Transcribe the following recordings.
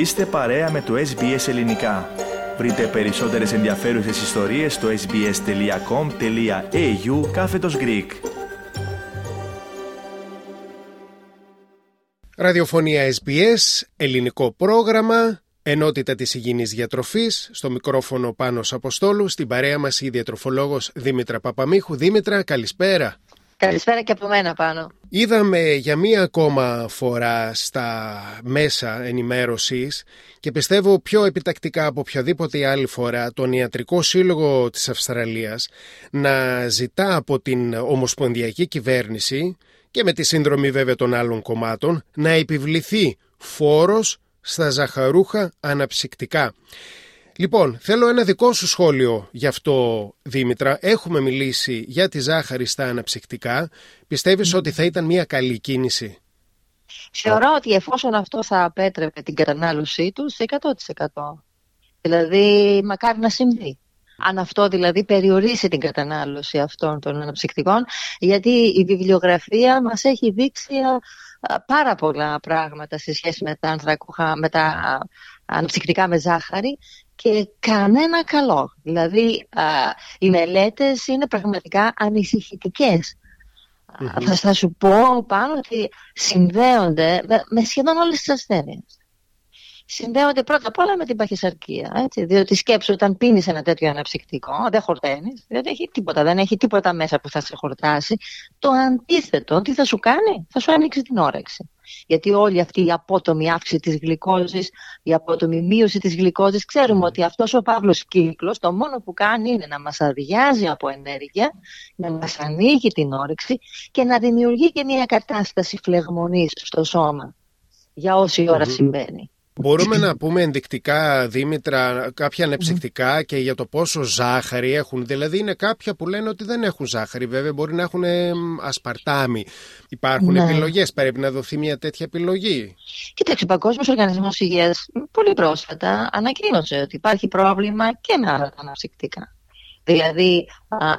Είστε παρέα με το SBS Ελληνικά. Βρείτε περισσότερες ενδιαφέρουσες ιστορίες στο sbs.com.au κάθετος Greek. Ραδιοφωνία SBS, ελληνικό πρόγραμμα, ενότητα της υγιεινής διατροφής, στο μικρόφωνο πάνω Αποστόλου, στην παρέα μας η διατροφολόγος Δήμητρα Παπαμίχου. Δήμητρα, καλησπέρα. Καλησπέρα και από μένα πάνω. Είδαμε για μία ακόμα φορά στα μέσα ενημέρωσης και πιστεύω πιο επιτακτικά από οποιαδήποτε άλλη φορά τον Ιατρικό Σύλλογο της Αυστραλίας να ζητά από την Ομοσπονδιακή Κυβέρνηση και με τη σύνδρομη βέβαια των άλλων κομμάτων να επιβληθεί φόρος στα ζαχαρούχα αναψυκτικά. Λοιπόν, θέλω ένα δικό σου σχόλιο γι' αυτό, Δήμητρα. Έχουμε μιλήσει για τη ζάχαρη στα αναψυκτικά. Πιστεύεις ότι θα ήταν μια καλή κίνηση; Θεωρώ ότι εφόσον αυτό θα απέτρεπε την κατανάλωσή τους σε 100%. Δηλαδή, μακάρι να συμβεί. Αν αυτό δηλαδή περιορίσει την κατανάλωση αυτών των αναψυκτικών, γιατί η βιβλιογραφία μας έχει δείξει πάρα πολλά πράγματα σε σχέση με τα, ανθρακούχα, με τα αναψυκτικά με ζάχαρη και κανένα καλό. Δηλαδή οι μελέτες είναι πραγματικά Θα, θα σου πω πάνω ότι συνδέονται με, με σχεδόν όλες τις ασθένειες συνδέονται πρώτα απ' όλα με την παχυσαρκία. Έτσι, διότι σκέψου όταν πίνεις ένα τέτοιο αναψυκτικό, δεν χορταίνεις, δεν έχει τίποτα, δεν έχει τίποτα μέσα που θα σε χορτάσει. Το αντίθετο, τι θα σου κάνει, θα σου ανοίξει την όρεξη. Γιατί όλη αυτή η απότομη αύξηση της γλυκόζης, η απότομη μείωση της γλυκόζης, ξέρουμε ότι αυτός ο παύλος κύκλος το μόνο που κάνει είναι να μας αδειάζει από ενέργεια, να μας ανοίγει την όρεξη και να δημιουργεί και μια κατάσταση φλεγμονής στο σώμα για όση ώρα συμβαίνει. Μπορούμε να πούμε ενδεικτικά, Δήμητρα, κάποια ανεψυκτικά και για το πόσο ζάχαρη έχουν. Δηλαδή, είναι κάποια που λένε ότι δεν έχουν ζάχαρη. Βέβαια, μπορεί να έχουν ασπαρτάμι. Υπάρχουν ναι. επιλογές. Πρέπει να δοθεί μια τέτοια επιλογή. Κοιτάξτε, ο Παγκόσμιος Οργανισμός Υγείας πολύ πρόσφατα ανακοίνωσε ότι υπάρχει πρόβλημα και με άλλα αναψυκτικά. Δηλαδή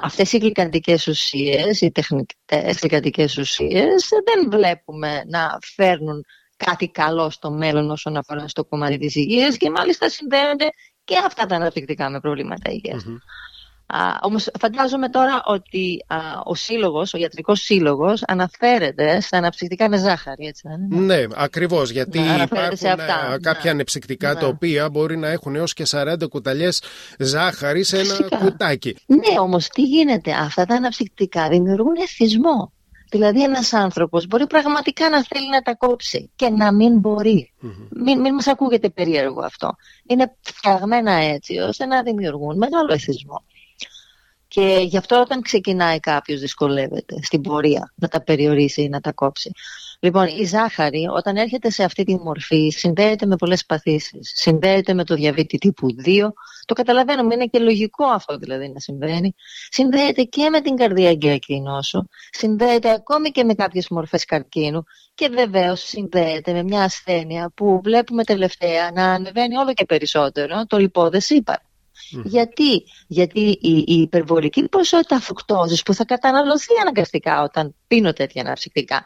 αυτές οι γλυκαντικές ουσίες, οι τεχνικές γλυκαντικές ουσίες δεν βλέπουμε να φέρνουν κάτι καλό στο μέλλον όσον αφορά στο κομμάτι της υγείας και μάλιστα συνδέονται και αυτά τα αναπτυκτικά με προβλήματα υγείας. Α, όμως φαντάζομαι τώρα ότι α, ο σύλλογος, ο ιατρικός σύλλογος αναφέρεται στα αναψυκτικά με ζάχαρη, έτσι δεν είναι; Ναι, ακριβώς, γιατί ναι, υπάρχουν αυτά, κάποια ναι. αναψυκτικά ναι. τα οποία μπορεί να έχουν έως και 40 κουταλιές ζάχαρη σε ένα κουτάκι. Ναι, όμως τι γίνεται, αυτά τα αναψυκτικά δημιουργούν εθισμό. Δηλαδή ένας άνθρωπος μπορεί πραγματικά να θέλει να τα κόψει και να μην μπορεί. Mm-hmm. Μην, μην μας ακούγεται περίεργο αυτό. Είναι φτιαγμένα έτσι ώστε να δημιουργούν μεγάλο εθισμό. Και γι' αυτό όταν ξεκινάει κάποιος δυσκολεύεται στην πορεία να τα περιορίσει ή να τα κόψει. Λοιπόν, η ζάχαρη όταν έρχεται σε αυτή τη μορφή συνδέεται με πολλές παθήσεις. Συνδέεται με το διαβήτη τύπου 2. Το καταλαβαίνουμε, είναι και λογικό αυτό δηλαδή να συμβαίνει. Συνδέεται και με την καρδιακή νόσο. Συνδέεται ακόμη και με κάποιες μορφές καρκίνου. Και βεβαίως συνδέεται με μια ασθένεια που βλέπουμε τελευταία να ανεβαίνει όλο και περισσότερο, το λιπόδες ύπαρ. Γιατί; Γιατί η, η υπερβολική ποσότητα φουκτόζης που θα καταναλωθεί αναγκαστικά όταν πίνω τέτοια αναψυκτικά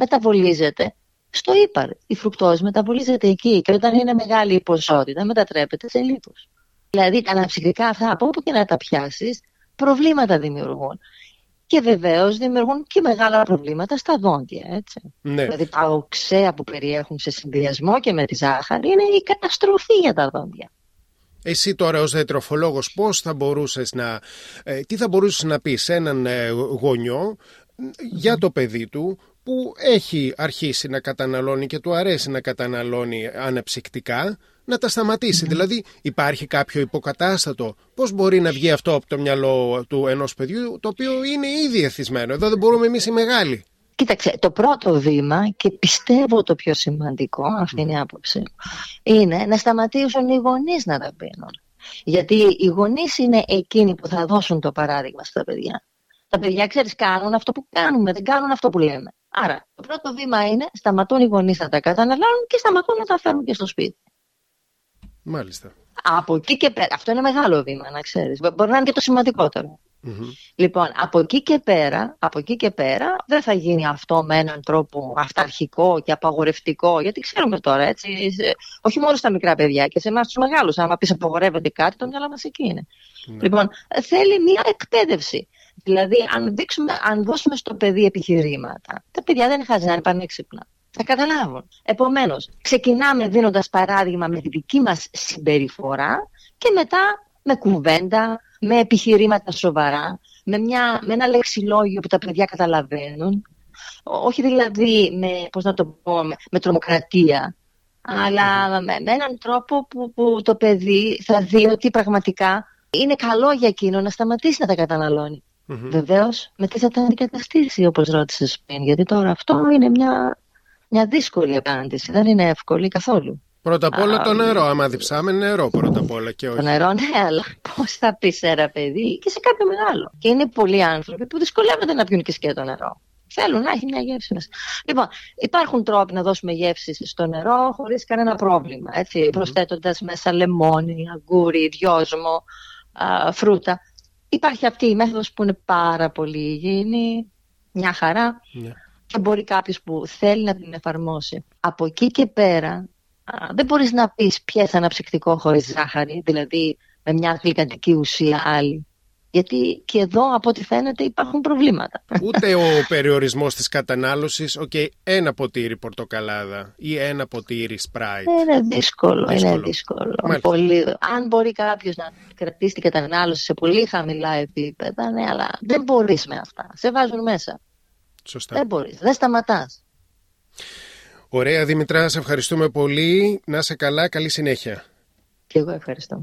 μεταβολίζεται στο ύπαρ. Η φρουκτόζη μεταβολίζεται εκεί και όταν είναι μεγάλη η ποσότητα μετατρέπεται σε λίπος. Δηλαδή τα αναψυκτικά αυτά από όπου και να τα πιάσεις προβλήματα δημιουργούν. Και βεβαίως δημιουργούν και μεγάλα προβλήματα στα δόντια. Έτσι. Ναι. Δηλαδή τα οξέα που περιέχουν σε συνδυασμό και με τη ζάχαρη είναι η καταστροφή για τα δόντια. Εσύ τώρα ως διατροφολόγος πώς θα μπορούσες να, ε, τι θα μπορούσες να πεις σε έναν ε, γονιό για το παιδί του που έχει αρχίσει να καταναλώνει και του αρέσει να καταναλώνει αναψυκτικά να τα σταματήσει. Δηλαδή υπάρχει κάποιο υποκατάστατο. Πώς μπορεί να βγει αυτό από το μυαλό του ενός παιδιού το οποίο είναι ήδη εθισμένο. Εδώ δεν μπορούμε εμείς οι μεγάλοι. Κοίταξε, το πρώτο βήμα και πιστεύω το πιο σημαντικό, αυτή είναι η άποψη είναι να σταματήσουν οι γονείς να τα πίνουν. Γιατί οι γονείς είναι εκείνοι που θα δώσουν το παράδειγμα στα παιδιά. Τα παιδιά, ξέρεις, κάνουν αυτό που κάνουμε, δεν κάνουν αυτό που λέμε. Άρα, το πρώτο βήμα είναι σταματούν οι γονείς να τα καταναλώνουν και σταματούν να τα φέρουν και στο σπίτι. Μάλιστα. Από εκεί και πέρα. Αυτό είναι μεγάλο βήμα, να ξέρεις. Μπορεί να είναι και το σημαντικότερο. Λοιπόν, από εκεί και πέρα, από εκεί και πέρα δεν θα γίνει αυτό με έναν τρόπο αυταρχικό και απαγορευτικό, γιατί ξέρουμε τώρα, έτσι, όχι μόνο στα μικρά παιδιά και σε εμάς τους μεγάλους. Άμα πεις απαγορεύεται κάτι, το μυαλό μας εκεί είναι. Ναι. Λοιπόν, θέλει μια εκπαίδευση. Δηλαδή, αν, δείξουμε, αν δώσουμε στο παιδί επιχειρήματα, τα παιδιά δεν χάζει να είναι πανέξυπνα. Θα καταλάβουν. Επομένως, ξεκινάμε δίνοντας παράδειγμα με τη δική μας συμπεριφορά και μετά με κουβέντα, με επιχειρήματα σοβαρά, με, μια, με ένα λεξιλόγιο που τα παιδιά καταλαβαίνουν. Όχι δηλαδή με, πώς να το πω, με, τρομοκρατία, αλλά με, έναν τρόπο που, που το παιδί θα δει ότι πραγματικά είναι καλό για εκείνο να σταματήσει να τα καταναλώνει. Mm-hmm. Βεβαίως, με τι θα τα αντικαταστήσει, όπως ρώτησε πριν, γιατί τώρα αυτό είναι μια, μια δύσκολη απάντηση. Δεν είναι εύκολη καθόλου. Πρώτα απ' όλα το νερό. Άμα διψάμε νερό πρώτα απ' όλα και όχι. Το νερό, ναι, αλλά πώς θα πει σε ένα παιδί και σε κάποιο μεγάλο. Και είναι πολλοί άνθρωποι που δυσκολεύονται να πιούν και σκέτο νερό. Θέλουν να έχει μια γεύση μέσα. Λοιπόν, υπάρχουν τρόποι να δώσουμε γεύση στο νερό χωρίς κανένα πρόβλημα. Έτσι, mm-hmm. προσθέτοντας μέσα λεμόνι, αγκούρι, δυόσμο, α, φρούτα. Υπάρχει αυτή η μέθοδος που είναι πάρα πολύ υγιεινή, μια χαρά. Yeah. Και μπορεί κάποιος που θέλει να την εφαρμόσει. Από εκεί και πέρα δεν μπορείς να πεις πιες αναψυκτικό χωρίς ζάχαρη, δηλαδή με μια γλυκαντική ουσία άλλη. Γιατί και εδώ από ό,τι φαίνεται υπάρχουν προβλήματα. Ούτε ο περιορισμός της κατανάλωσης, OK, okay, ένα ποτήρι πορτοκαλάδα ή ένα ποτήρι Sprite. Είναι δύσκολο, δύσκολο. είναι δύσκολο. Πολύ... Αν μπορεί κάποιος να κρατήσει την κατανάλωση σε πολύ χαμηλά επίπεδα, ναι, αλλά δεν μπορείς με αυτά. Σε βάζουν μέσα. Σωστά. Δεν μπορείς, δεν σταματάς. Ωραία Δημητρά, σε ευχαριστούμε πολύ. Να σε καλά, καλή συνέχεια. Και εγώ ευχαριστώ.